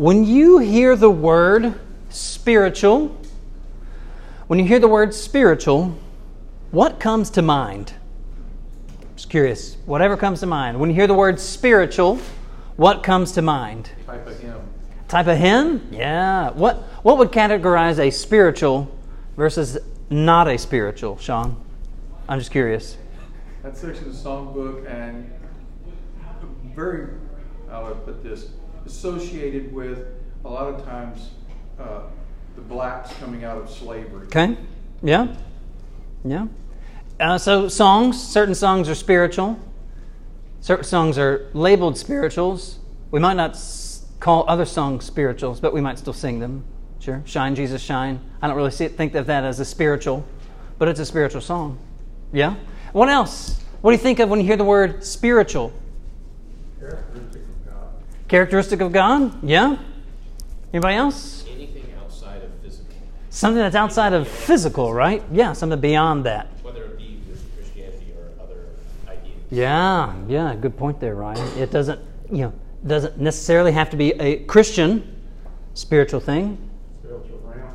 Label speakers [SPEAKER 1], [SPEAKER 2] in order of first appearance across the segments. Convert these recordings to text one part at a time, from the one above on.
[SPEAKER 1] When you hear the word spiritual, when you hear the word spiritual, what comes to mind? Just curious. Whatever comes to mind. When you hear the word spiritual, what comes to mind?
[SPEAKER 2] Type of hymn.
[SPEAKER 1] Type of hymn? Yeah. What what would categorize a spiritual versus not a spiritual, Sean? I'm just curious.
[SPEAKER 2] That section of the songbook and very, how would I put this, associated with a lot of times uh, the blacks coming out of slavery.
[SPEAKER 1] Okay. Yeah. Yeah. Uh, so songs, certain songs are spiritual. Certain songs are labeled spirituals. We might not s- call other songs spirituals, but we might still sing them. Sure. Shine, Jesus, shine. I don't really see it, think of that as a spiritual, but it's a spiritual song. Yeah? What else? What do you think of when you hear the word spiritual?
[SPEAKER 3] Characteristic of God.
[SPEAKER 1] Characteristic of God? Yeah? Anybody else?
[SPEAKER 4] anything outside of physical,
[SPEAKER 1] Something that's outside of physical, right? Yeah, something beyond that.
[SPEAKER 4] whether it be with Christianity or other ideas.
[SPEAKER 1] Yeah, yeah, good point there, Ryan. It doesn't, you know, doesn't necessarily have to be a Christian spiritual thing.
[SPEAKER 3] Spiritual realm.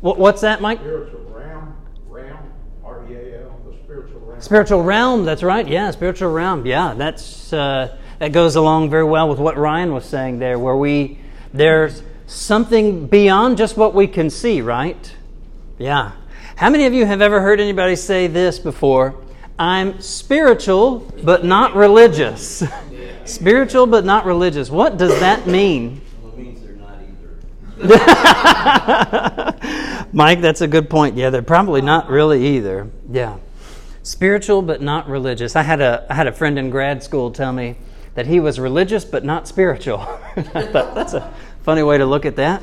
[SPEAKER 1] What, what's that, Mike?
[SPEAKER 3] Spiritual realm. Realm. R E A L. The spiritual realm.
[SPEAKER 1] Spiritual realm. That's right. Yeah, spiritual realm. Yeah, that's uh, that goes along very well with what Ryan was saying there, where we there's something beyond just what we can see, right? Yeah. How many of you have ever heard anybody say this before? I'm spiritual but not religious. spiritual but not religious. What does that mean?
[SPEAKER 5] It means they're not either.
[SPEAKER 1] Mike, that's a good point. Yeah, they're probably not really either. Yeah. Spiritual but not religious. I had a I had a friend in grad school tell me that he was religious but not spiritual. I thought that's a funny way to look at that.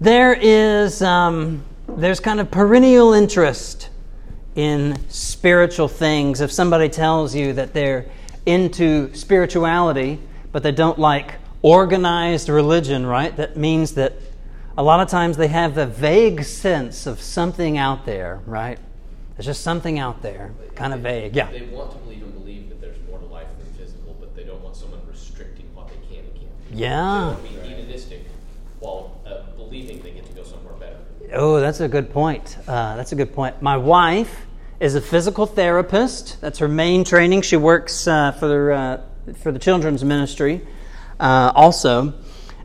[SPEAKER 1] There is um, there's kind of perennial interest in spiritual things. If somebody tells you that they're into spirituality, but they don't like organized religion, right? That means that a lot of times they have the vague sense of something out there, right? There's just something out there, kind of vague. Yeah.
[SPEAKER 4] They want to believe and believe that there's more to life than physical, but they don't want someone restricting what they can and can't do.
[SPEAKER 1] Yeah.
[SPEAKER 4] They want to be hedonistic while uh, believing they get to go somewhere better.
[SPEAKER 1] Oh, that's a good point. Uh, that's a good point. My wife is a physical therapist. That's her main training. She works uh, for the uh, for the children's ministry uh, also,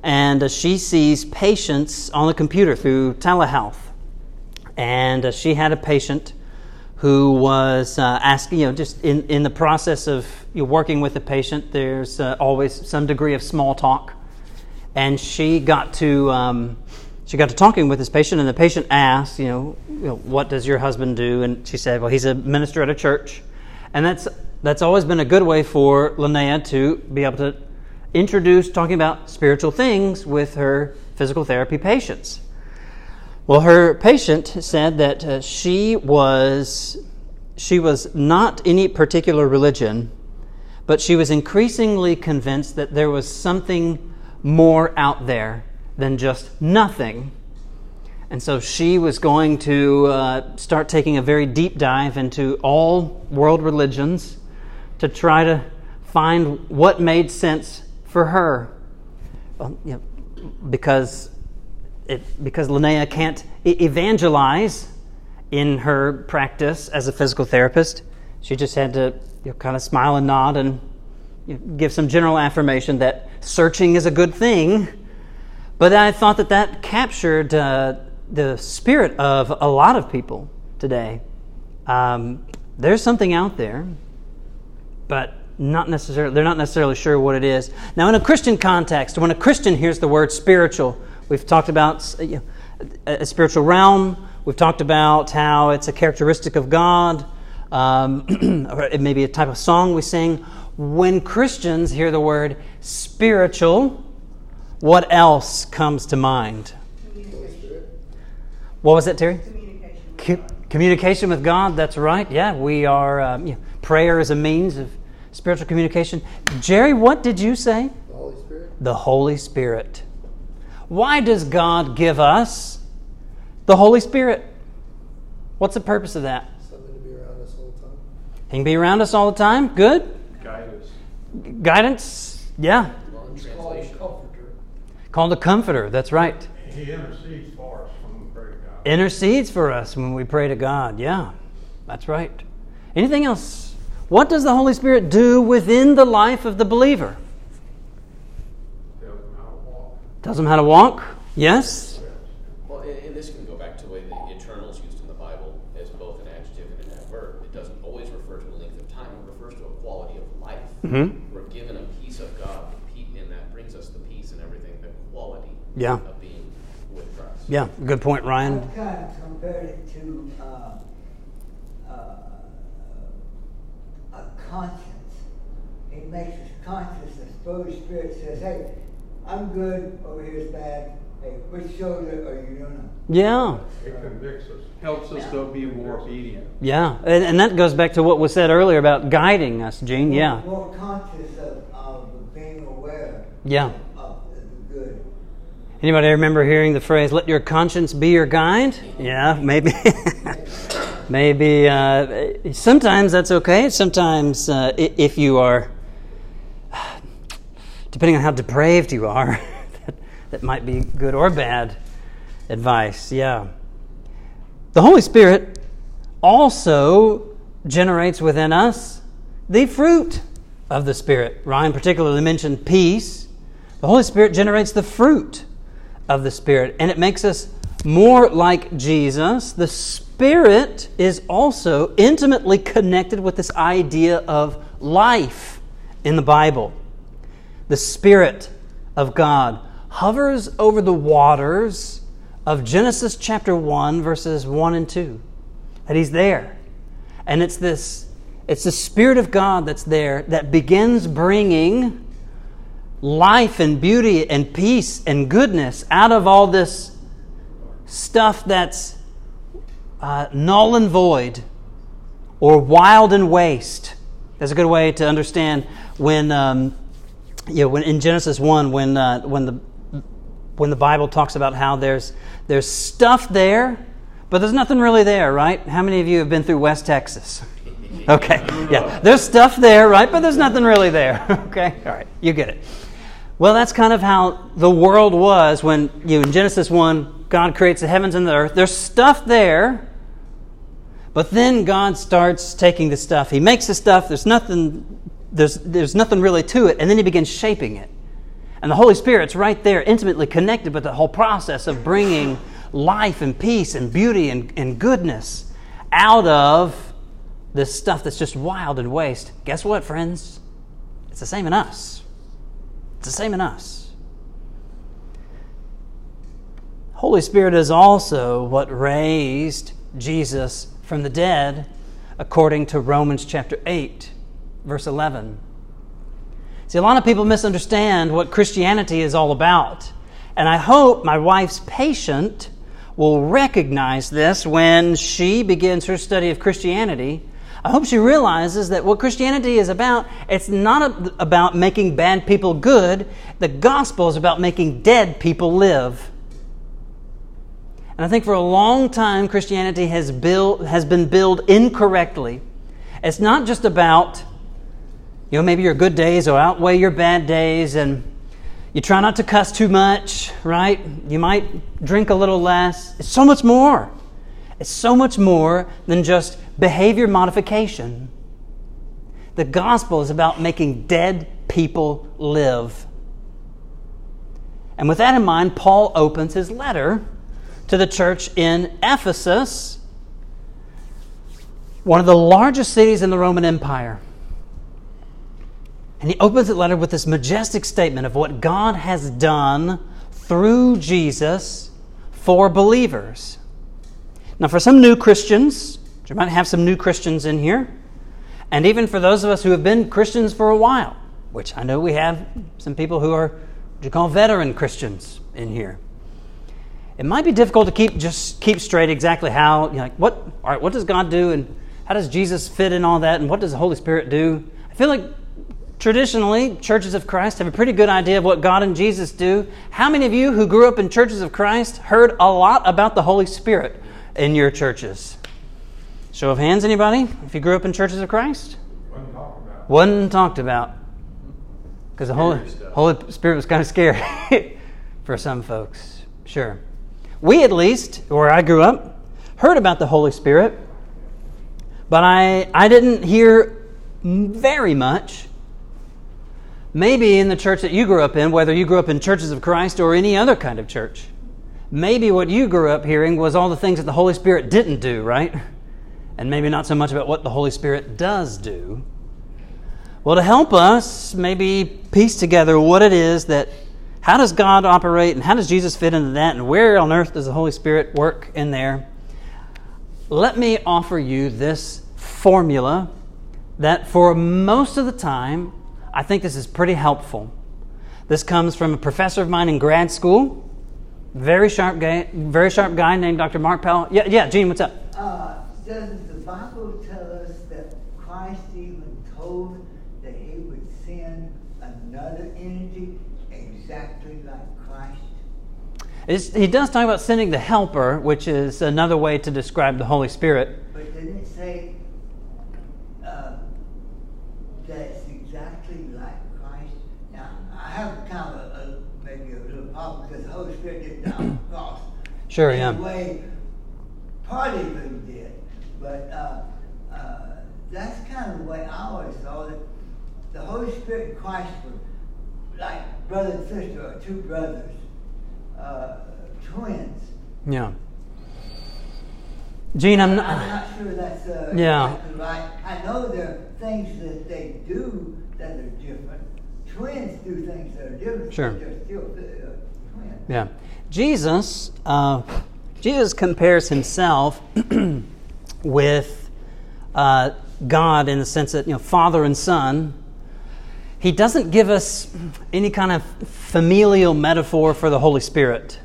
[SPEAKER 1] and uh, she sees patients on the computer through telehealth. And uh, she had a patient who was uh, asking, you know, just in, in the process of you know, working with the patient, there's uh, always some degree of small talk and she got to um, she got to talking with this patient, and the patient asked, you know, you know, what does your husband do? And she said, well, he's a minister at a church, and that's that's always been a good way for Linnea to be able to introduce talking about spiritual things with her physical therapy patients. Well, her patient said that uh, she was she was not any particular religion, but she was increasingly convinced that there was something more out there than just nothing. And so she was going to uh, start taking a very deep dive into all world religions to try to find what made sense for her. Well, you know, because it, because Linnea can't evangelize in her practice as a physical therapist, she just had to you know, kind of smile and nod and you know, give some general affirmation that searching is a good thing. But I thought that that captured uh, the spirit of a lot of people today. Um, there's something out there, but not necessarily they're not necessarily sure what it is. Now, in a Christian context, when a Christian hears the word spiritual, we've talked about you know, a spiritual realm. We've talked about how it's a characteristic of God. Um, or it may be a type of song we sing. When Christians hear the word spiritual, what else comes to mind? What was that, Terry? Co- communication with God. That's right. Yeah, we are. Um, yeah, prayer is a means of spiritual communication. Jerry, what did you say?
[SPEAKER 5] The Holy Spirit.
[SPEAKER 1] The Holy Spirit. Why does God give us the Holy Spirit? What's the purpose of that?
[SPEAKER 5] Something to be around us all the time.
[SPEAKER 1] He can be around us all the time. Good.
[SPEAKER 2] Guide us.
[SPEAKER 1] Guidance. Yeah.
[SPEAKER 5] He's calling,
[SPEAKER 1] Called a comforter, that's right.
[SPEAKER 3] He intercedes for us when we pray to God.
[SPEAKER 1] Intercedes for us when we pray to God. Yeah, that's right. Anything else? What does the Holy Spirit do within the life of the believer?
[SPEAKER 3] Tells them how to walk.
[SPEAKER 1] Tells them how to walk? Yes?
[SPEAKER 4] Well, and, and this can go back to the way the eternal is used in the Bible as both an adjective and an adverb. It doesn't always refer to a length of time, it refers to a quality of life.
[SPEAKER 1] Mhm.
[SPEAKER 4] We're given a peace of God, and that brings us the peace and everything, the quality
[SPEAKER 1] Yeah.
[SPEAKER 4] of being with Christ.
[SPEAKER 1] Yeah, good point, Ryan.
[SPEAKER 6] I've kind of compared it to uh, uh, a conscience. He makes us conscious. The Holy Spirit says, "Hey, I'm good. Over here's bad. Hey, which shoulder are you doing?"
[SPEAKER 1] Yeah,
[SPEAKER 3] It convicts us.
[SPEAKER 2] Helps us to be more obedient.
[SPEAKER 1] yeah. And, and that goes back to what was said earlier about guiding us, Gene. Yeah.
[SPEAKER 6] More conscious of, of being aware.
[SPEAKER 1] Yeah.
[SPEAKER 6] Of the good.
[SPEAKER 1] Anybody remember hearing the phrase, let your conscience be your guide? Yeah, maybe. maybe. Uh, sometimes that's okay. Sometimes, uh, if you are, depending on how depraved you are, that, that might be good or bad advice. Yeah. The Holy Spirit also generates within us the fruit of the Spirit. Ryan particularly mentioned peace. The Holy Spirit generates the fruit of the Spirit, and it makes us more like Jesus. The Spirit is also intimately connected with this idea of life in the Bible. The Spirit of God hovers over the waters of Genesis chapter 1, verses 1 and 2. That He's there. And it's this, it's the Spirit of God that's there that begins bringing life and beauty and peace and goodness out of all this stuff that's uh, null and void or wild and waste. That's a good way to understand when, um, you know, when in Genesis one, when uh, when the when the Bible talks about how there's there's stuff there, but there's nothing really there, right? How many of you have been through West Texas? Okay, yeah, there's stuff there, right? But there's nothing really there. Okay, all right, you get it. Well, that's kind of how the world was when you know, in Genesis one, God creates the heavens and the earth. There's stuff there, but then God starts taking the stuff. He makes the stuff. There's nothing. There's there's nothing really to it, and then He begins shaping it. And the Holy Spirit's right there, intimately connected with the whole process of bringing life and peace and beauty and, and goodness out of this stuff that's just wild and waste. Guess what, friends? It's the same in us. It's the same in us. Holy Spirit is also what raised Jesus from the dead, according to Romans chapter 8, verse 11. See, a lot of people misunderstand what Christianity is all about. And I hope my wife's patient will recognize this when she begins her study of Christianity. I hope she realizes that what Christianity is about, it's not about making bad people good. The gospel is about making dead people live. And I think for a long time, Christianity has, built, has been billed incorrectly. It's not just about, you know, maybe your good days will outweigh your bad days, and you try not to cuss too much, right? You might drink a little less. It's so much more. It's so much more than just behavior modification. The gospel is about making dead people live. And with that in mind, Paul opens his letter to the church in Ephesus, one of the largest cities in the Roman Empire. And he opens the letter with this majestic statement of what God has done through Jesus for believers. Now, for some new Christians, you might have some new Christians in here, and even for those of us who have been Christians for a while, which I know we have some people who are what you call veteran Christians in here it might be difficult to keep just keep straight exactly how you know, like what all right what does god do and how does jesus fit in all that and what does the holy spirit do i feel like traditionally churches of christ have a pretty good idea of what god and jesus do how many of you who grew up in churches of christ heard a lot about the holy spirit in your churches show of hands anybody if you grew up in churches of christ
[SPEAKER 3] Wasn't talked about.
[SPEAKER 1] wasn't talked about because the holy, holy spirit was kind of scary for some folks. Sure. We, at least, where I grew up, heard about the Holy Spirit, but I, I didn't hear very much. Maybe in the church that you grew up in, whether you grew up in churches of Christ or any other kind of church, maybe what you grew up hearing was all the things that the Holy Spirit didn't do, right? And maybe not so much about what the Holy Spirit does do. Well, to help us maybe piece together what it is that, how does God operate and how does Jesus fit into that and where on earth does the Holy Spirit work in there, let me offer you this formula that for most of the time, I think this is pretty helpful. This comes from a professor of mine in grad school, very sharp guy, very sharp guy named Dr. Mark Powell. Yeah, yeah, Gene, what's up?
[SPEAKER 6] Uh, does the Bible tell us that Christ even told that he would send another entity exactly like Christ?
[SPEAKER 1] It's, he does talk about sending the helper, which is another way to describe the Holy Spirit.
[SPEAKER 6] But didn't it say uh, that it's exactly like Christ? Now, I have kind of a, a maybe a little problem because the Holy Spirit didn't die on the cross.
[SPEAKER 1] Sure, yeah.
[SPEAKER 6] the way partly of him did. But uh, uh, that's kind of the way I always saw it. The Holy Spirit and Christ were like brother and sister, or two brothers, uh, twins.
[SPEAKER 1] Yeah. Gene, I'm not,
[SPEAKER 6] I'm
[SPEAKER 1] not.
[SPEAKER 6] sure that's uh,
[SPEAKER 1] Yeah.
[SPEAKER 6] exactly right. I know there are things that they do that are different. Twins do things that are different.
[SPEAKER 1] Sure.
[SPEAKER 6] But they're still uh, twins.
[SPEAKER 1] Yeah. Jesus, uh, Jesus compares himself with uh, God in the sense that, you know, father and son. He doesn't give us any kind of familial metaphor for the Holy Spirit.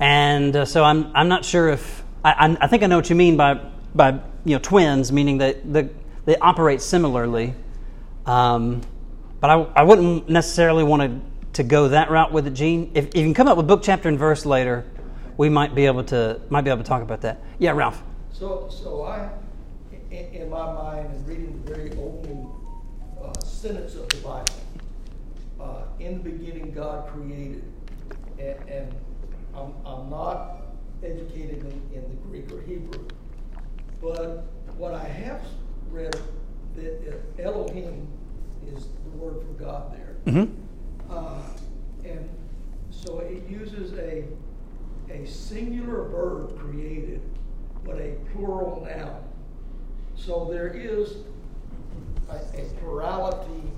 [SPEAKER 1] And uh, so I'm, I'm not sure if, I, I, think I know what you mean by, by you know, twins, meaning that the, they operate similarly. Um, but I, I wouldn't necessarily want to, to go that route with it, Gene. If, if you can come up with book, chapter, and verse later, we might be able to might be able to talk about that. Yeah, Ralph.
[SPEAKER 7] So, so I, in, in my mind, and reading the very opening uh, sentence of the Bible, uh, in the beginning God created, and, and I'm, I'm not educated in, in the Greek or Hebrew, but what I have read that uh, Elohim is the word for God there.
[SPEAKER 1] Mm-hmm.
[SPEAKER 7] Uh, and so it uses a, a singular verb created, plural noun. So there is a, a plurality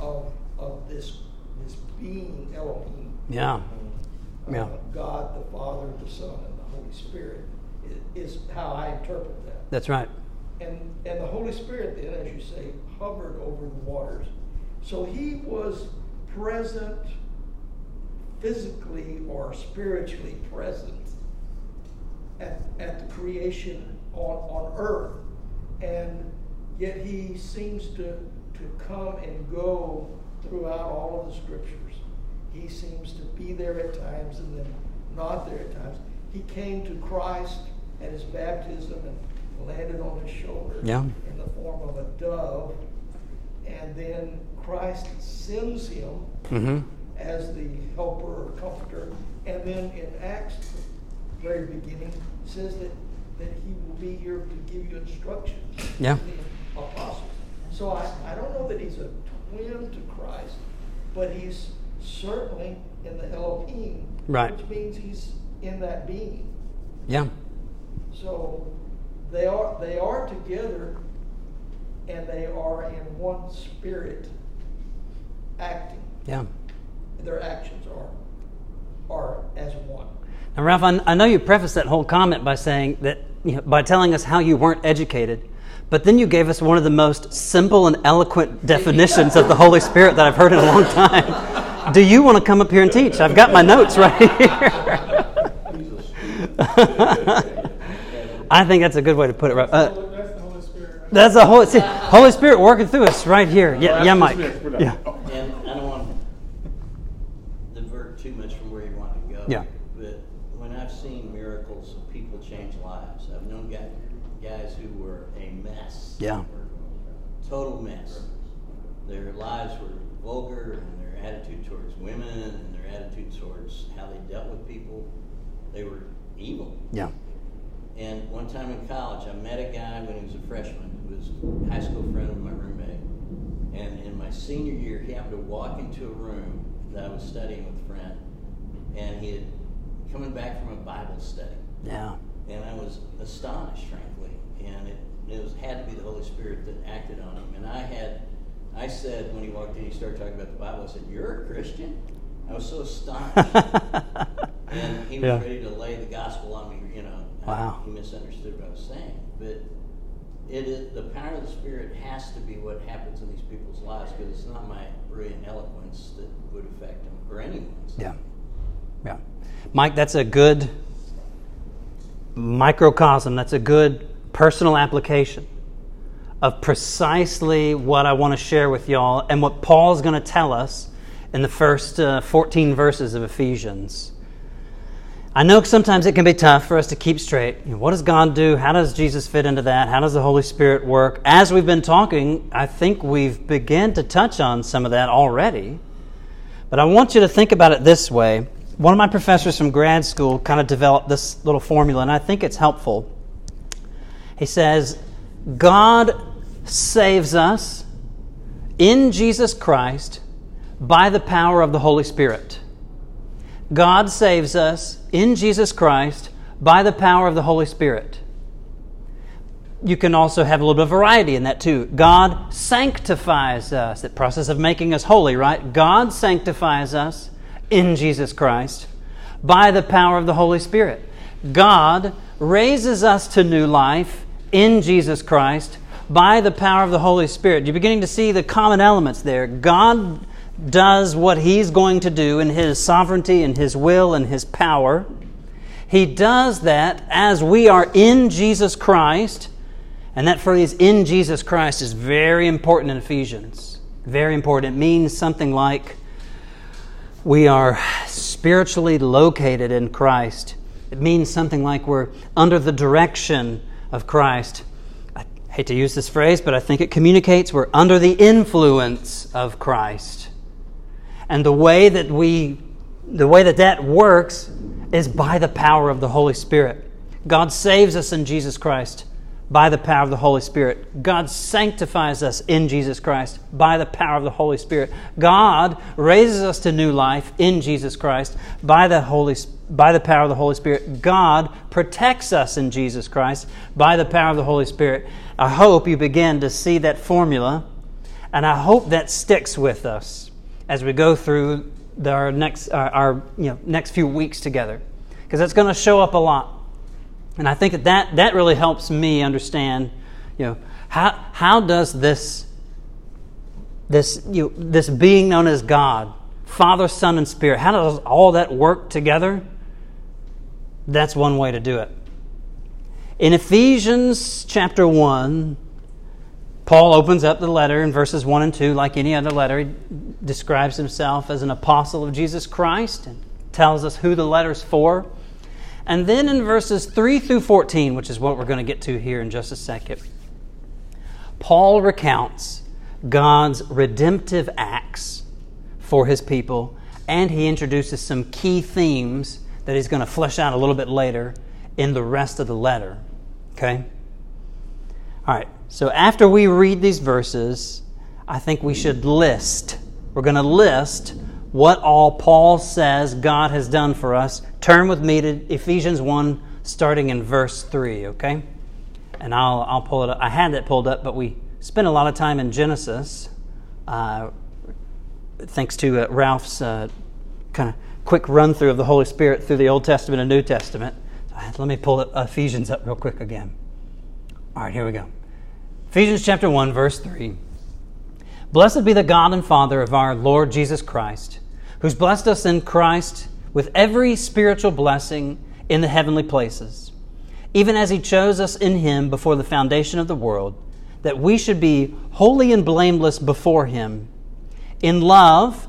[SPEAKER 7] of, of this, this being Elohim.
[SPEAKER 1] Yeah.
[SPEAKER 7] Uh,
[SPEAKER 1] Yeah.
[SPEAKER 7] God, the Father, the Son, and the Holy Spirit i- is how I interpret that.
[SPEAKER 1] That's right.
[SPEAKER 7] And, and the Holy Spirit then, as you say, hovered over the waters. So he was present physically or spiritually present at, at the creation on, on earth. And yet he seems to, to come and go throughout all of the scriptures. He seems to be there at times and then not there at times. He came to Christ at his baptism and landed on his shoulder
[SPEAKER 1] Yeah.
[SPEAKER 7] in the form of a dove. And then Christ sends him
[SPEAKER 1] Mm-hmm.
[SPEAKER 7] as the helper or comforter. And then in Acts, the very beginning, says that, that he will be here to give you instructions.
[SPEAKER 1] Yeah.
[SPEAKER 7] The apostles. So I, I don't know that he's a twin to Christ, but he's certainly in the Elohim.
[SPEAKER 1] Right.
[SPEAKER 7] Which means he's in that being.
[SPEAKER 1] Yeah.
[SPEAKER 7] So they are they are together and they are in one spirit acting.
[SPEAKER 1] Yeah.
[SPEAKER 7] Their actions are are as one.
[SPEAKER 1] Now, Ralph, I, I know you prefaced that whole comment by saying that, you know, by telling us how you weren't educated, but then you gave us one of the most simple and eloquent definitions of the Holy Spirit that I've heard in a long time. Do you want to come up here and teach? I've got my notes right here. I think that's a good way to put it. Right. Uh,
[SPEAKER 8] That's the Holy Spirit.
[SPEAKER 1] that's the Holy, see, Holy Spirit working through us right here. Yeah, yeah, Mike. Yeah.
[SPEAKER 5] And I don't want to divert too much from where you want to go.
[SPEAKER 1] Yeah.
[SPEAKER 5] But when I've seen miracles of people change lives, I've known guys, guys who were a mess.
[SPEAKER 1] Yeah.
[SPEAKER 5] Total mess. Their lives were vulgar, and their attitude towards women, and their attitude towards how they dealt with people. They were evil.
[SPEAKER 1] Yeah.
[SPEAKER 5] And one time in college, I met a guy when he was a freshman who was a high school friend of my roommate. And in my senior year, he happened to walk into a room that I was studying with a friend. And he had coming back from a Bible study.
[SPEAKER 1] Yeah.
[SPEAKER 5] And I was astonished, frankly. And it, it was, had to be the Holy Spirit that acted on him. And I had, I said, when he walked in, he started talking about the Bible, I said, You're a Christian? I was so astonished. and he was
[SPEAKER 1] Yeah.
[SPEAKER 5] ready to lay the gospel on me, you know. I-
[SPEAKER 1] Wow.
[SPEAKER 5] he misunderstood what I was saying. But it is, the power of the Spirit has to be what happens in these people's lives because it's not my brilliant eloquence that would affect them or anyone's.
[SPEAKER 1] Yeah. Yeah. Mike, that's a good microcosm. That's a good personal application of precisely what I want to share with y'all and what Paul's going to tell us in the first uh, 14 verses of Ephesians. I know sometimes it can be tough for us to keep straight. You know, what does God do? How does Jesus fit into that? How does the Holy Spirit work? As we've been talking, I think we've begun to touch on some of that already. But I want you to think about it this way. One of my professors from grad school kind of developed this little formula, and I think it's helpful. He says, God saves us in Jesus Christ by the power of the Holy Spirit. God saves us in Jesus Christ by the power of the Holy Spirit. You can also have a little bit of variety in that too. God sanctifies us, that process of making us holy, right? God sanctifies us in Jesus Christ by the power of the Holy Spirit. God raises us to new life in Jesus Christ by the power of the Holy Spirit. You're beginning to see the common elements there. God does what He's going to do in His sovereignty and His will and His power. He does that as we are in Jesus Christ. And that phrase, in Jesus Christ, is very important in Ephesians. Very important. It means something like we are spiritually located in Christ. It means something like we're under the direction of Christ. I hate to use this phrase, but I think it communicates we're under the influence of Christ. And the way that we the way that that works is by the power of the Holy Spirit. God saves us in Jesus Christ by the power of the Holy Spirit. God sanctifies us in Jesus Christ by the power of the Holy Spirit. God raises us to new life in Jesus Christ by the Holy by the power of the Holy Spirit. God protects us in Jesus Christ by the power of the Holy Spirit. I hope you begin to see that formula and I hope that sticks with us as we go through the, our next our, our you know next few weeks together because that's going to show up a lot and I think that, that that really helps me understand, you know, how, how does this, this, you know, this being known as God, Father, Son, and Spirit, how does all that work together? That's one way to do it. In Ephesians chapter 1, Paul opens up the letter in verses 1 and 2 like any other letter. He describes himself as an apostle of Jesus Christ and tells us who the letter's for. And then in verses 3 through 14, which is what we're going to get to here in just a second, Paul recounts God's redemptive acts for his people, and he introduces some key themes that he's going to flesh out a little bit later in the rest of the letter. Okay? All right, so after we read these verses, I think we should list. We're going to list what all Paul says God has done for us. Turn with me to Ephesians 1, starting in verse 3, okay? And I'll, I'll pull it up. I had that pulled up, but we spent a lot of time in Genesis, uh, thanks to uh, Ralph's uh, kind of quick run through of the Holy Spirit through the Old Testament and New Testament. Let me pull Ephesians up real quick again. All right, here we go. Ephesians chapter 1, verse 3. Blessed be the God and Father of our Lord Jesus Christ, who's blessed us in Christ with every spiritual blessing in the heavenly places, even as he chose us in him before the foundation of the world, that we should be holy and blameless before him. In love,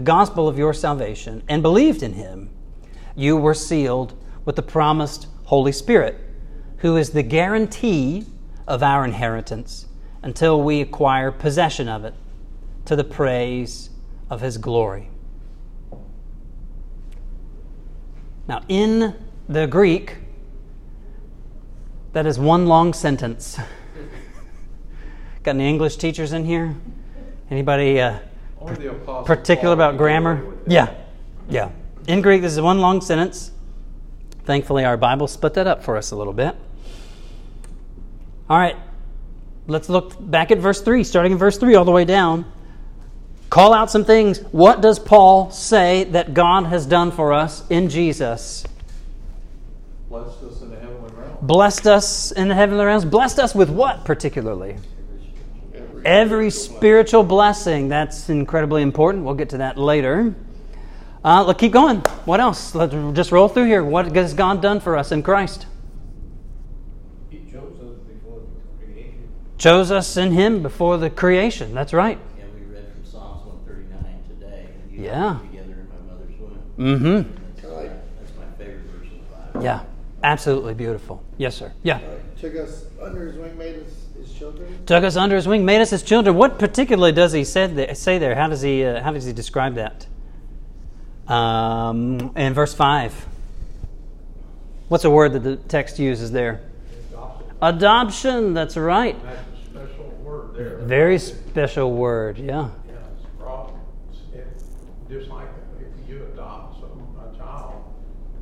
[SPEAKER 1] the gospel of your salvation, and believed in him, you were sealed with the promised Holy Spirit, who is the guarantee of our inheritance until we acquire possession of it to the praise of his glory. Now, in the Greek, that is one long sentence. Got any English teachers in here? Anybody uh, particular about grammar?
[SPEAKER 2] away with it.
[SPEAKER 1] Yeah, yeah. In Greek, this is one long sentence. Thankfully, our Bible split that up for us a little bit. All right, let's look back at verse 3, starting in verse 3 all the way down. Call out some things. What does Paul say that God has done for us in Jesus?
[SPEAKER 2] Blessed us in the heavenly realm.
[SPEAKER 1] Blessed us in the heavenly realms. Blessed us with what particularly? Every spiritual blessing. That's incredibly important. We'll get to that later. Uh, let's keep going. What else? Let's just roll through here. What has God done for us in Christ?
[SPEAKER 3] He chose us before the creation.
[SPEAKER 1] Chose us in Him before the creation. That's right.
[SPEAKER 5] Yeah, we read from Psalms 139 today. You
[SPEAKER 1] Yeah.
[SPEAKER 5] together in my mother's womb.
[SPEAKER 1] Mm-hmm.
[SPEAKER 5] That's, my- that's my favorite verse of the Bible.
[SPEAKER 1] Yeah. Absolutely beautiful. Yes, sir. Yeah.
[SPEAKER 8] took us under his wing, made us his children.
[SPEAKER 1] Took us under His wing, made us His children. What particularly does He said there, say there? How does He uh, How does He describe that? Um, in verse five. What's a word that the text uses there?
[SPEAKER 3] Adopted.
[SPEAKER 1] Adoption. That's right.
[SPEAKER 3] That's a special word there.
[SPEAKER 1] Very special word. Yeah.
[SPEAKER 3] Yeah, it's it, just like if you adopt some, a child,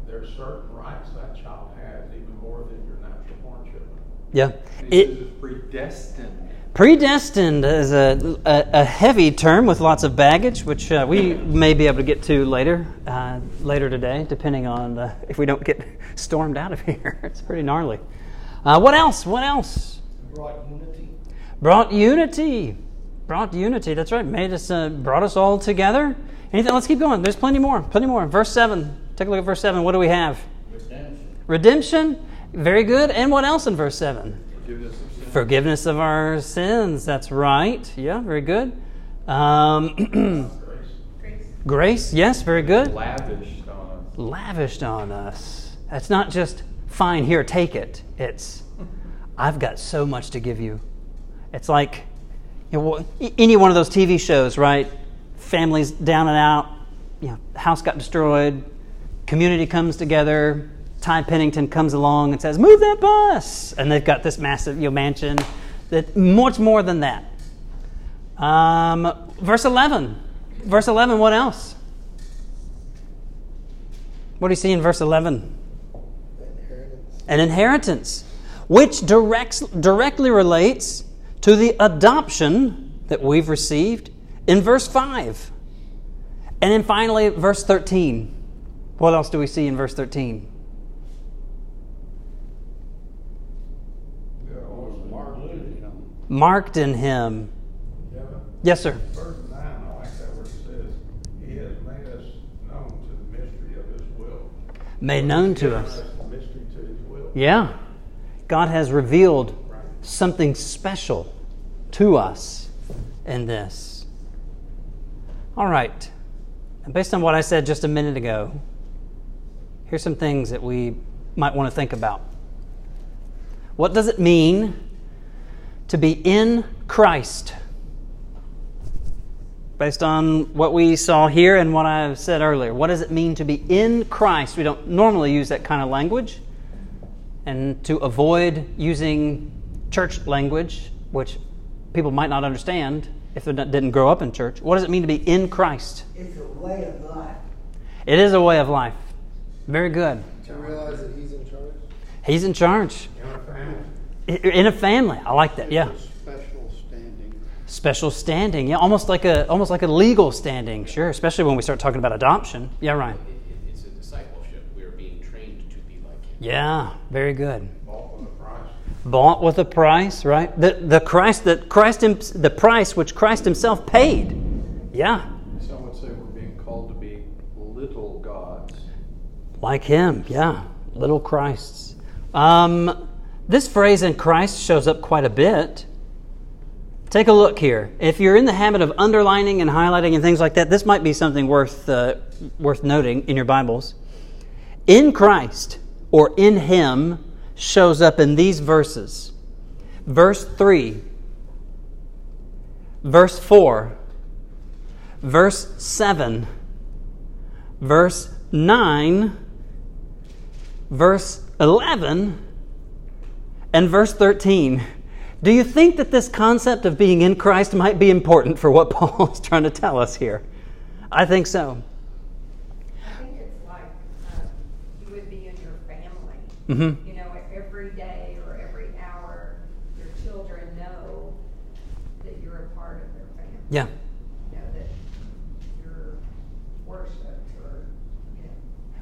[SPEAKER 3] there's certain rights that child has, even more than your natural born children.
[SPEAKER 1] Yeah.
[SPEAKER 2] And he says
[SPEAKER 1] It,
[SPEAKER 2] predestined.
[SPEAKER 1] predestined is a, a, a heavy term with lots of baggage, which uh, we may be able to get to later, uh, later today, depending on uh, if we don't get stormed out of here. it's pretty gnarly. Uh, what else? What else?
[SPEAKER 7] Brought unity.
[SPEAKER 1] Brought unity. Brought unity. That's right. Made us, uh, brought us all together. Anything? Let's keep going. There's plenty more. Plenty more. Verse seven. Take a look at verse seven. What do we have?
[SPEAKER 5] Redemption.
[SPEAKER 1] Redemption. Very good. And what else in verse seven?
[SPEAKER 2] Forgiveness.
[SPEAKER 1] Forgiveness of our sins. That's right. Yeah, very good. Um, grace. Yes, very good.
[SPEAKER 2] Lavished on us.
[SPEAKER 1] Lavished on us. That's not just fine. Here, take it. It's I've got so much to give you. It's like you know, any one of those TV shows, right? Families down and out. You know, house got destroyed. Community comes together. Ty Pennington comes along and says, "Move that bus," and they've got this massive you know, mansion. That much more than that. Um, verse eleven. Verse eleven. What else? What do you see in verse eleven?
[SPEAKER 8] Inheritance.
[SPEAKER 1] An inheritance, which directs, directly relates to the adoption that we've received in verse 5. And then finally, verse 13. What else do we see in verse 13?
[SPEAKER 3] Yeah, always marked, you know.
[SPEAKER 1] Marked in him. Yes, sir.
[SPEAKER 3] verse nine, I like that where it says, He has made us known to the mystery of His will.
[SPEAKER 1] Made known to us.
[SPEAKER 3] Mystery to His will.
[SPEAKER 1] Yeah. God has revealed something special to us in this. All right. And based on what I said just a minute ago, here's some things that we might want to think about. What does it mean to be in Christ? Based on what we saw here and what I've said earlier, what does it mean to be in Christ? We don't normally use that kind of language and to avoid using church language, which people might not understand if they didn't grow up in church. What does it mean to be in Christ?
[SPEAKER 6] It's a way of life.
[SPEAKER 1] It is a way of life. Very good.
[SPEAKER 8] To realize that he's in charge.
[SPEAKER 1] He's in charge.
[SPEAKER 3] In a family.
[SPEAKER 1] I- In a family. I like that. Yeah.
[SPEAKER 9] Special standing.
[SPEAKER 1] Special standing. Yeah, almost like a almost like a legal standing. Sure, especially when we start talking about adoption. Yeah, Ryan.
[SPEAKER 4] It, it, it's a discipleship. We are being trained to be like him.
[SPEAKER 1] Yeah, very good.
[SPEAKER 3] Bought with a price.
[SPEAKER 1] Bought with a price, right? The the Christ that Christ him, the price which Christ himself paid. Yeah,
[SPEAKER 2] Some would say we're being called to be little gods.
[SPEAKER 1] like him. Yeah, little Christs. Um, this phrase in Christ shows up quite a bit. Take a look here. If you're in the habit of underlining and highlighting and things like that, this might be something worth uh, worth noting in your Bibles. In Christ or in Him shows up in these verses. Verse 3, verse 4, verse 7, verse 9, verse 11, and verse 13. Do you think that this concept of being in Christ might be important for what Paul is trying to tell us here? I think so.
[SPEAKER 10] I think it's like uh, you would be in your family.
[SPEAKER 1] hmm
[SPEAKER 10] You know, every day or every hour, your children know that you're a part of their family.
[SPEAKER 1] Yeah.
[SPEAKER 10] You know, that you're worshipped or, you know.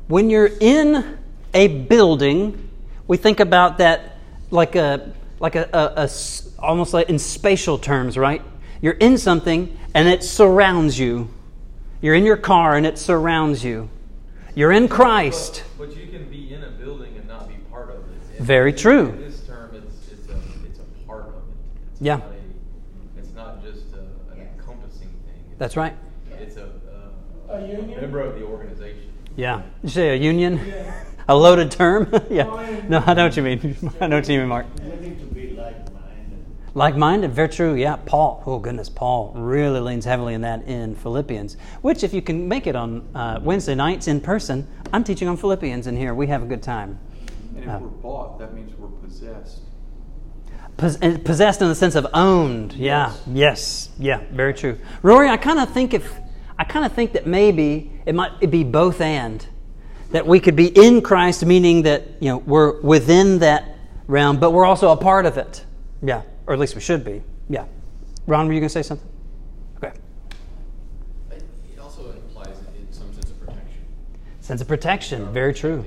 [SPEAKER 1] When you're in a building, we think about that like a like a a almost like in spatial terms, right? You're in something and it surrounds you. You're in your car and it surrounds you. You're in Christ.
[SPEAKER 11] But, but you can be in a building and not be part of it. And
[SPEAKER 1] Very
[SPEAKER 11] in
[SPEAKER 1] true.
[SPEAKER 11] This term, it's, it's, a, it's a part of it. It's
[SPEAKER 1] Yeah.
[SPEAKER 11] Not a, it's not just a, an encompassing thing. It's,
[SPEAKER 1] That's right.
[SPEAKER 11] It's a, a,
[SPEAKER 7] A union?
[SPEAKER 11] member of the organization.
[SPEAKER 1] Yeah. You say a union? A loaded term? yeah. No, I know what you mean. I know what you mean, Mark.
[SPEAKER 9] Looking to be like-minded.
[SPEAKER 1] Like very true. Yeah, Paul. Oh, goodness, Paul really leans heavily in that in Philippians, which, if you can make it on uh, Wednesday nights in person, I'm teaching on Philippians in here. We have a good time.
[SPEAKER 2] And if
[SPEAKER 1] Uh,
[SPEAKER 2] we're bought, that means we're possessed.
[SPEAKER 1] Pos- possessed in the sense of owned. Yeah, yes, yeah, very true. Rory, I kind of think if I kind of think that maybe it might be both and that we could be in Christ, meaning that you know we're within that realm, but we're also a part of it. Yeah, or at least we should be. Yeah. Ron, were you going to say something? Okay.
[SPEAKER 4] It also implies, in some sense, of protection.
[SPEAKER 1] Sense of protection. Very true.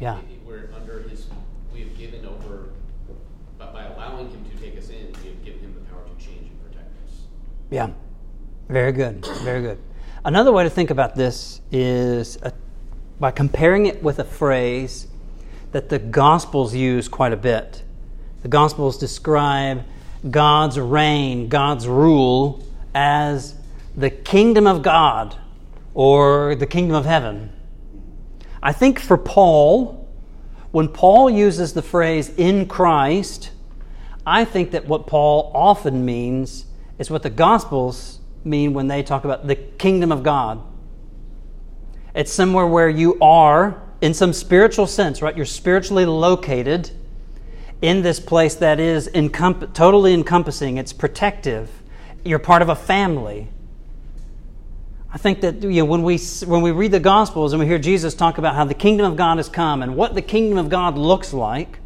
[SPEAKER 1] Yeah.
[SPEAKER 4] We're under His. We have given over, but by allowing Him to take us in, we have given Him the power to change and protect us.
[SPEAKER 1] Yeah. Very good. Very good. Another way to think about this is uh by comparing it with a phrase that the Gospels use quite a bit. The Gospels describe God's reign, God's rule, as the kingdom of God or the kingdom of heaven. I think for Paul, when Paul uses the phrase in Christ, I think that what Paul often means is what the Gospels mean when they talk about the kingdom of God. It's somewhere where you are, in some spiritual sense, right? You're spiritually located in this place that is totally encompassing, it's protective. You're part of a family. I think that you know, when, we, when we read the Gospels and we hear Jesus talk about how the kingdom of God has come and what the kingdom of God looks like,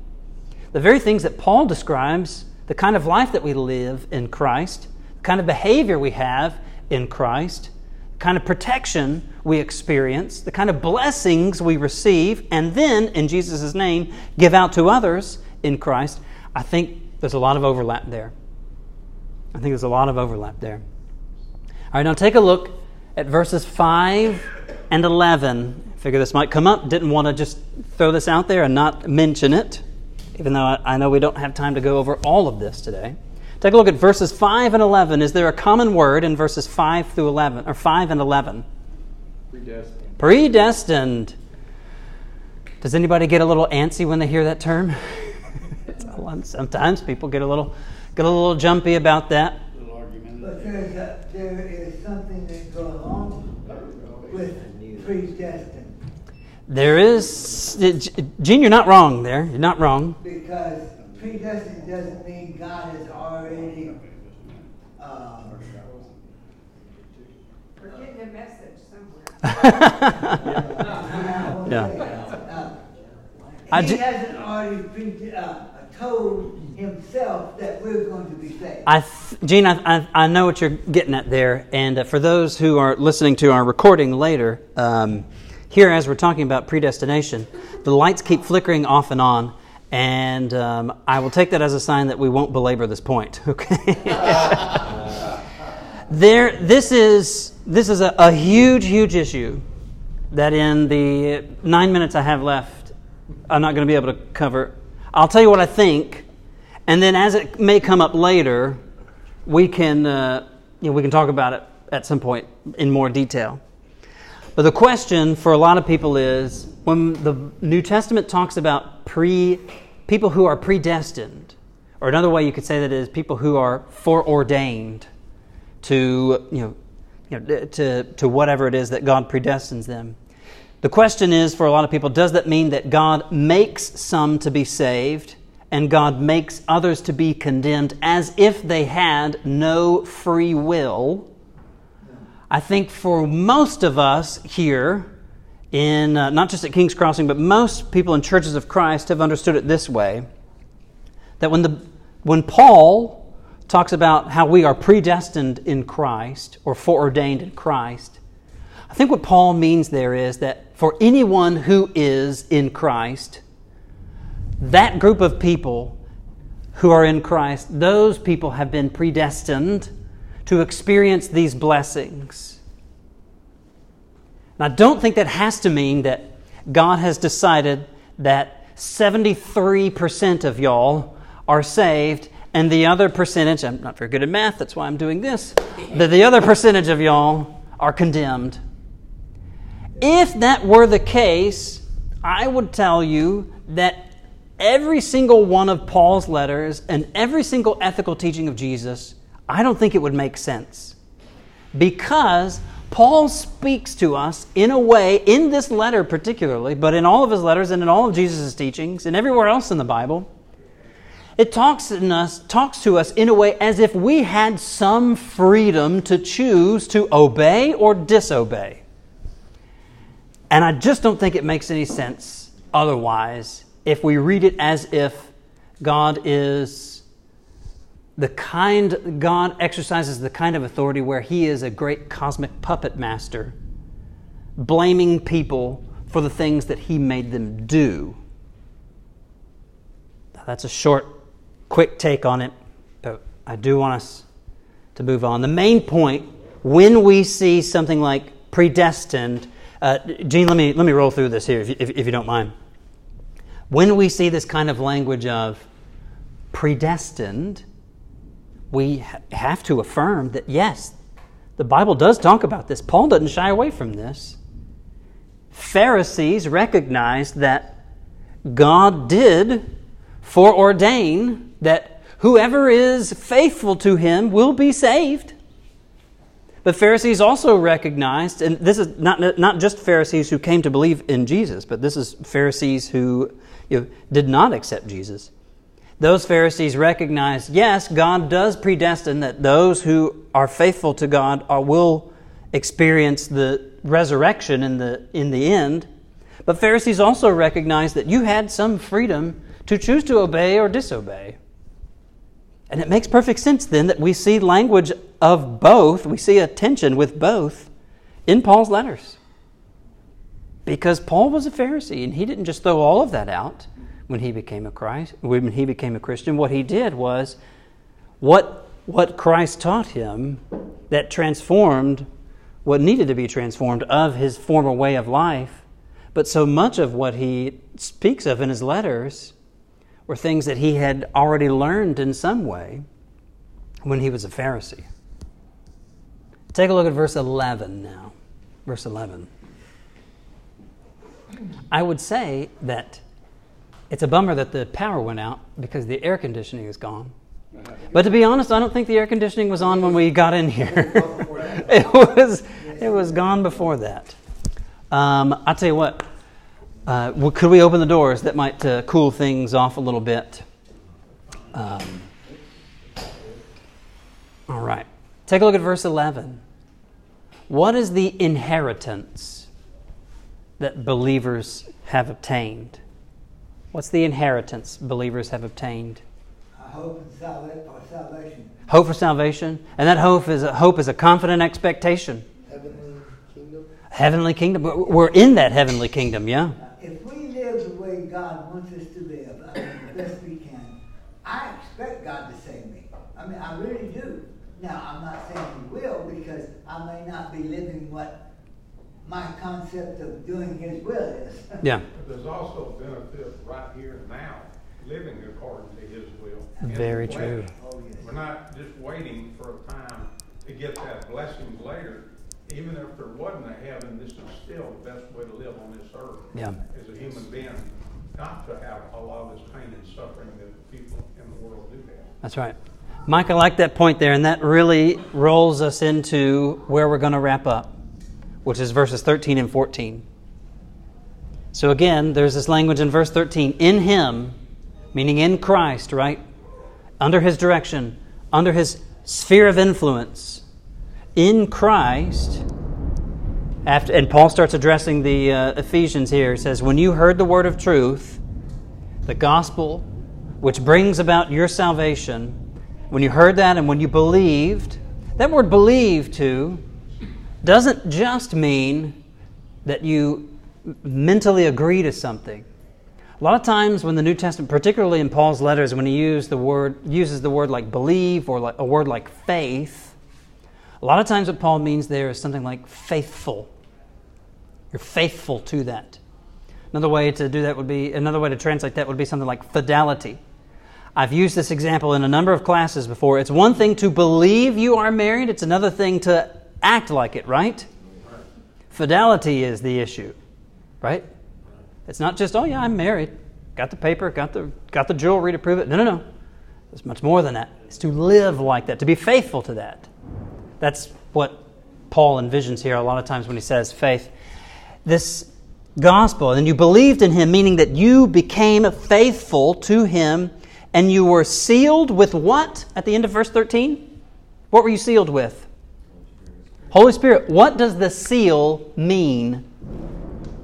[SPEAKER 1] the very things that Paul describes, the kind of life that we live in Christ, the kind of behavior we have in Christ, kind of protection we experience, the kind of blessings we receive, and then, in Jesus' name, give out to others in Christ, I think there's a lot of overlap there. I think there's a lot of overlap there. All right, now take a look at verses 5 and 11. Figure this might come up. Didn't want to just throw this out there and not mention it, even though I, know we don't have time to go over all of this today. Take a look at verses 5 and 11. Is there a common word in verses 5 through 11, or 5 and 11?
[SPEAKER 2] Predestined.
[SPEAKER 1] Predestined. Does anybody get a little antsy when they hear that term? It's a lot- Sometimes people get a little get a little jumpy about that.
[SPEAKER 9] Little.
[SPEAKER 6] But there's a, there is something that goes along with predestined.
[SPEAKER 1] There is, Gene, you're not wrong there. You're not wrong.
[SPEAKER 6] Because predestined doesn't mean God has already, uh,
[SPEAKER 10] We're getting a message somewhere.
[SPEAKER 1] Yeah. I
[SPEAKER 6] he
[SPEAKER 1] ju-
[SPEAKER 6] hasn't already been, uh, told himself that we're going to be saved.
[SPEAKER 1] I, th- Gene, I, I, I know what you're getting at there. And uh, for those who are listening to our recording later, um, here as we're talking about predestination, the lights keep flickering off and on. And um, I will take that as a sign that we won't belabor this point. Okay. there, this is this is a, a huge, huge issue that in the nine minutes I have left, I'm not going to be able to cover. I'll tell you what I think, and then as it may come up later, we can uh, you know, we can talk about it at some point in more detail. But the question for a lot of people is when the New Testament talks about pre people who are predestined, or another way you could say that is people who are foreordained to you know, you know to to whatever it is that God predestines them. The question is for a lot of people does that mean that God makes some to be saved and God makes others to be condemned as if they had no free will? I think for most of us here, in uh, not just at King's Crossing, but most people in churches of Christ have understood it this way: that when the when Paul talks about how we are predestined in Christ or foreordained in Christ, I think what Paul means there is that for anyone who is in Christ, that group of people who are in Christ, those people have been predestined to experience these blessings. And I don't think that has to mean that God has decided that 73% of y'all are saved and the other percentage, I'm not very good at math, that's why I'm doing this, that the other percentage of y'all are condemned. If that were the case, I would tell you that every single one of Paul's letters and every single ethical teaching of Jesus, I don't think it would make sense. Because Paul speaks to us in a way, in this letter particularly, but in all of his letters and in all of Jesus' teachings and everywhere else in the Bible, it talks, in us, talks to us in a way as if we had some freedom to choose to obey or disobey. And I just don't think it makes any sense otherwise if we read it as if God is the kind, God exercises the kind of authority where he is a great cosmic puppet master, blaming people for the things that he made them do. That's a short, quick take on it, but I do want us to move on. The main point when we see something like predestined, uh, Gene, let me, let me roll through this here if you, if, if you don't mind. When we see this kind of language of predestined, we have to affirm that yes, the Bible does talk about this. Paul doesn't shy away from this. Pharisees recognized that God did foreordain that whoever is faithful to him will be saved. But Pharisees also recognized, and this is not, not just Pharisees who came to believe in Jesus, but this is Pharisees who you know, did not accept Jesus. Those Pharisees recognized, yes, God does predestine that those who are faithful to God are, will experience the resurrection in the, in the end. But Pharisees also recognized that you had some freedom to choose to obey or disobey. And it makes perfect sense then that we see language of both, we see a tension with both in Paul's letters. Because Paul was a Pharisee and he didn't just throw all of that out when he became a Christ, when he became a Christian. What he did was what what Christ taught him that transformed what needed to be transformed of his former way of life. But so much of what he speaks of in his letters were things that he had already learned in some way when he was a Pharisee. Take a look at verse 11 now. Verse 11. I would say that it's a bummer that the power went out because the air conditioning is gone. But to be honest, I don't think the air conditioning was on when we got in here. it was it was gone before that. Um, I'll tell you what. Uh, could we open the doors? That might uh, cool things off a little bit. Um, all right. Take a look at verse 11. What is the inheritance that believers have obtained? What's the inheritance believers have obtained?
[SPEAKER 6] Hope for salvation.
[SPEAKER 1] Hope for salvation, and that hope is a hope is a confident expectation.
[SPEAKER 8] Heavenly kingdom.
[SPEAKER 1] Heavenly kingdom. We're in that heavenly kingdom, yeah.
[SPEAKER 6] If we live the way God wants us to live, I mean, the best we can, I expect God to save me. I mean, I really do. Now, I'm not saying He will because I may not be living what my concept of doing His will is.
[SPEAKER 1] Yeah.
[SPEAKER 3] But there's also benefit right here and now, living according to His will.
[SPEAKER 1] Very true.
[SPEAKER 6] Oh, yes.
[SPEAKER 3] We're not just waiting for a time to get that blessing later. Even if there wasn't a heaven, this is still the best way to live on this earth.
[SPEAKER 1] Yeah.
[SPEAKER 3] As a human being, not to have a lot of this pain and suffering that people in the world do have.
[SPEAKER 1] That's right. Mike, I like that point there, and that really rolls us into where we're going to wrap up, which is verses 13 and 14. So again, there's this language in verse 13 in Him, meaning in Christ, right? Under His direction, under His sphere of influence, in Christ. After, and Paul starts addressing the uh, Ephesians here. He says, When you heard the word of truth, the gospel, which brings about your salvation, when you heard that and when you believed, that word believe too doesn't just mean that you mentally agree to something. A lot of times when the New Testament, particularly in Paul's letters, when he use the word, uses the word like believe or like, a word like faith, a lot of times what Paul means there is something like faithful. You're faithful to that. Another way to do that would be, another way to translate that would be something like fidelity. I've used this example in a number of classes before. It's one thing to believe you are married, it's another thing to act like it, right? Fidelity is the issue, right? It's not just, oh yeah, I'm married. Got the paper, got the, got the jewelry to prove it. No, no, no. It's much more than that. It's to live like that, to be faithful to that. That's what Paul envisions here a lot of times when he says faith. This gospel, and you believed in him, meaning that you became faithful to him and you were sealed with what at the end of verse 13? What were you sealed with? Holy Spirit. What does the seal mean?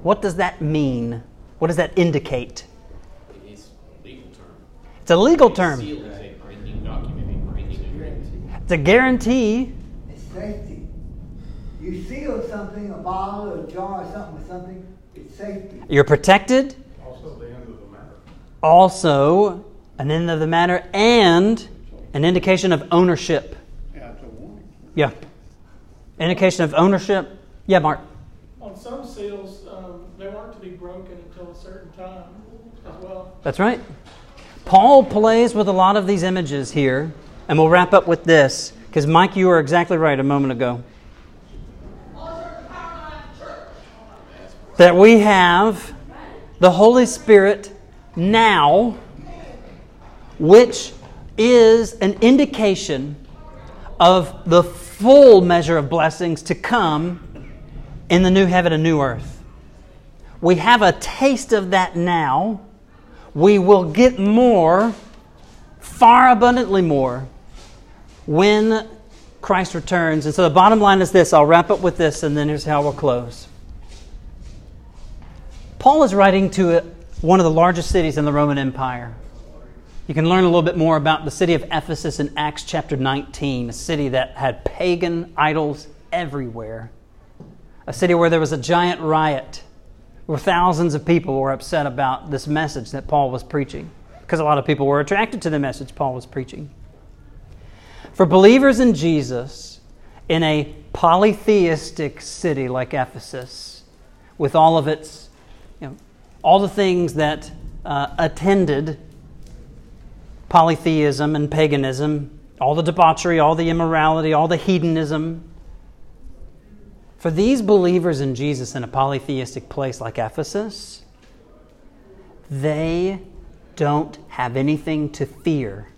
[SPEAKER 1] What does that mean? What does that indicate?
[SPEAKER 4] It's a legal term.
[SPEAKER 1] It's a legal term.
[SPEAKER 4] Seal is a binding document, a binding.
[SPEAKER 1] It's a guarantee.
[SPEAKER 6] It's safety. You seal something, a bottle or a jar or something with something, it's safety.
[SPEAKER 1] You're protected.
[SPEAKER 3] Also, the end of the matter.
[SPEAKER 1] Also, an end of the matter and an indication of ownership.
[SPEAKER 9] Yeah, it's a warning.
[SPEAKER 1] Yeah. Indication of ownership. Yeah, Mark.
[SPEAKER 12] On some seals, um, they weren't to be broken until a certain time as well.
[SPEAKER 1] That's right. Paul plays with a lot of these images here, and we'll wrap up with this because Mike, you were exactly right a moment ago. That we have the Holy Spirit now, which is an indication of the full measure of blessings to come in the new heaven and new earth. We have a taste of that now. We will get more, far abundantly more, when Christ returns. And so the bottom line is this I'll wrap up with this, and then here's how we'll close. Paul is writing to uh, one of the largest cities in the Roman Empire. You can learn a little bit more about the city of Ephesus in Acts chapter 19, a city that had pagan idols everywhere, a city where there was a giant riot, where thousands of people were upset about this message that Paul was preaching, because a lot of people were attracted to the message Paul was preaching. For believers in Jesus, in a polytheistic city like Ephesus, with all of its, you know, all the things that uh, attended polytheism and paganism, all the debauchery, all the immorality, all the hedonism. For these believers in Jesus in a polytheistic place like Ephesus, they don't have anything to fear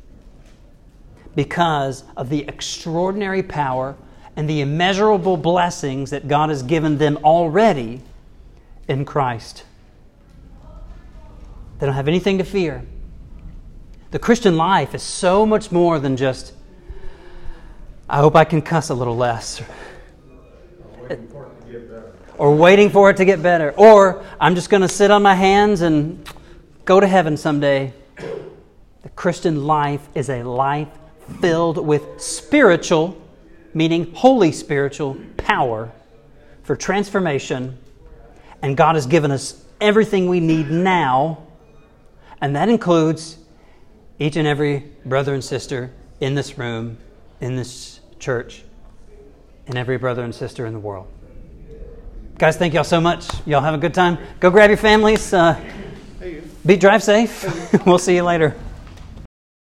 [SPEAKER 1] because of the extraordinary power and the immeasurable blessings that God has given them already in Christ. They don't have anything to fear. The Christian life is so much more than just, I hope I can cuss a little less,
[SPEAKER 3] Waiting get better.
[SPEAKER 1] or waiting for it to get better, or I'm just going to sit on my hands and go to heaven someday, the Christian life is a life filled with spiritual, meaning holy spiritual power for transformation. And God has given us everything we need now, and that includes each and every brother and sister in this room, in this church, and every brother and sister in the world. Guys, thank y'all so much. Y'all have a good time. Go grab your families. Uh, be drive safe. we'll see you later.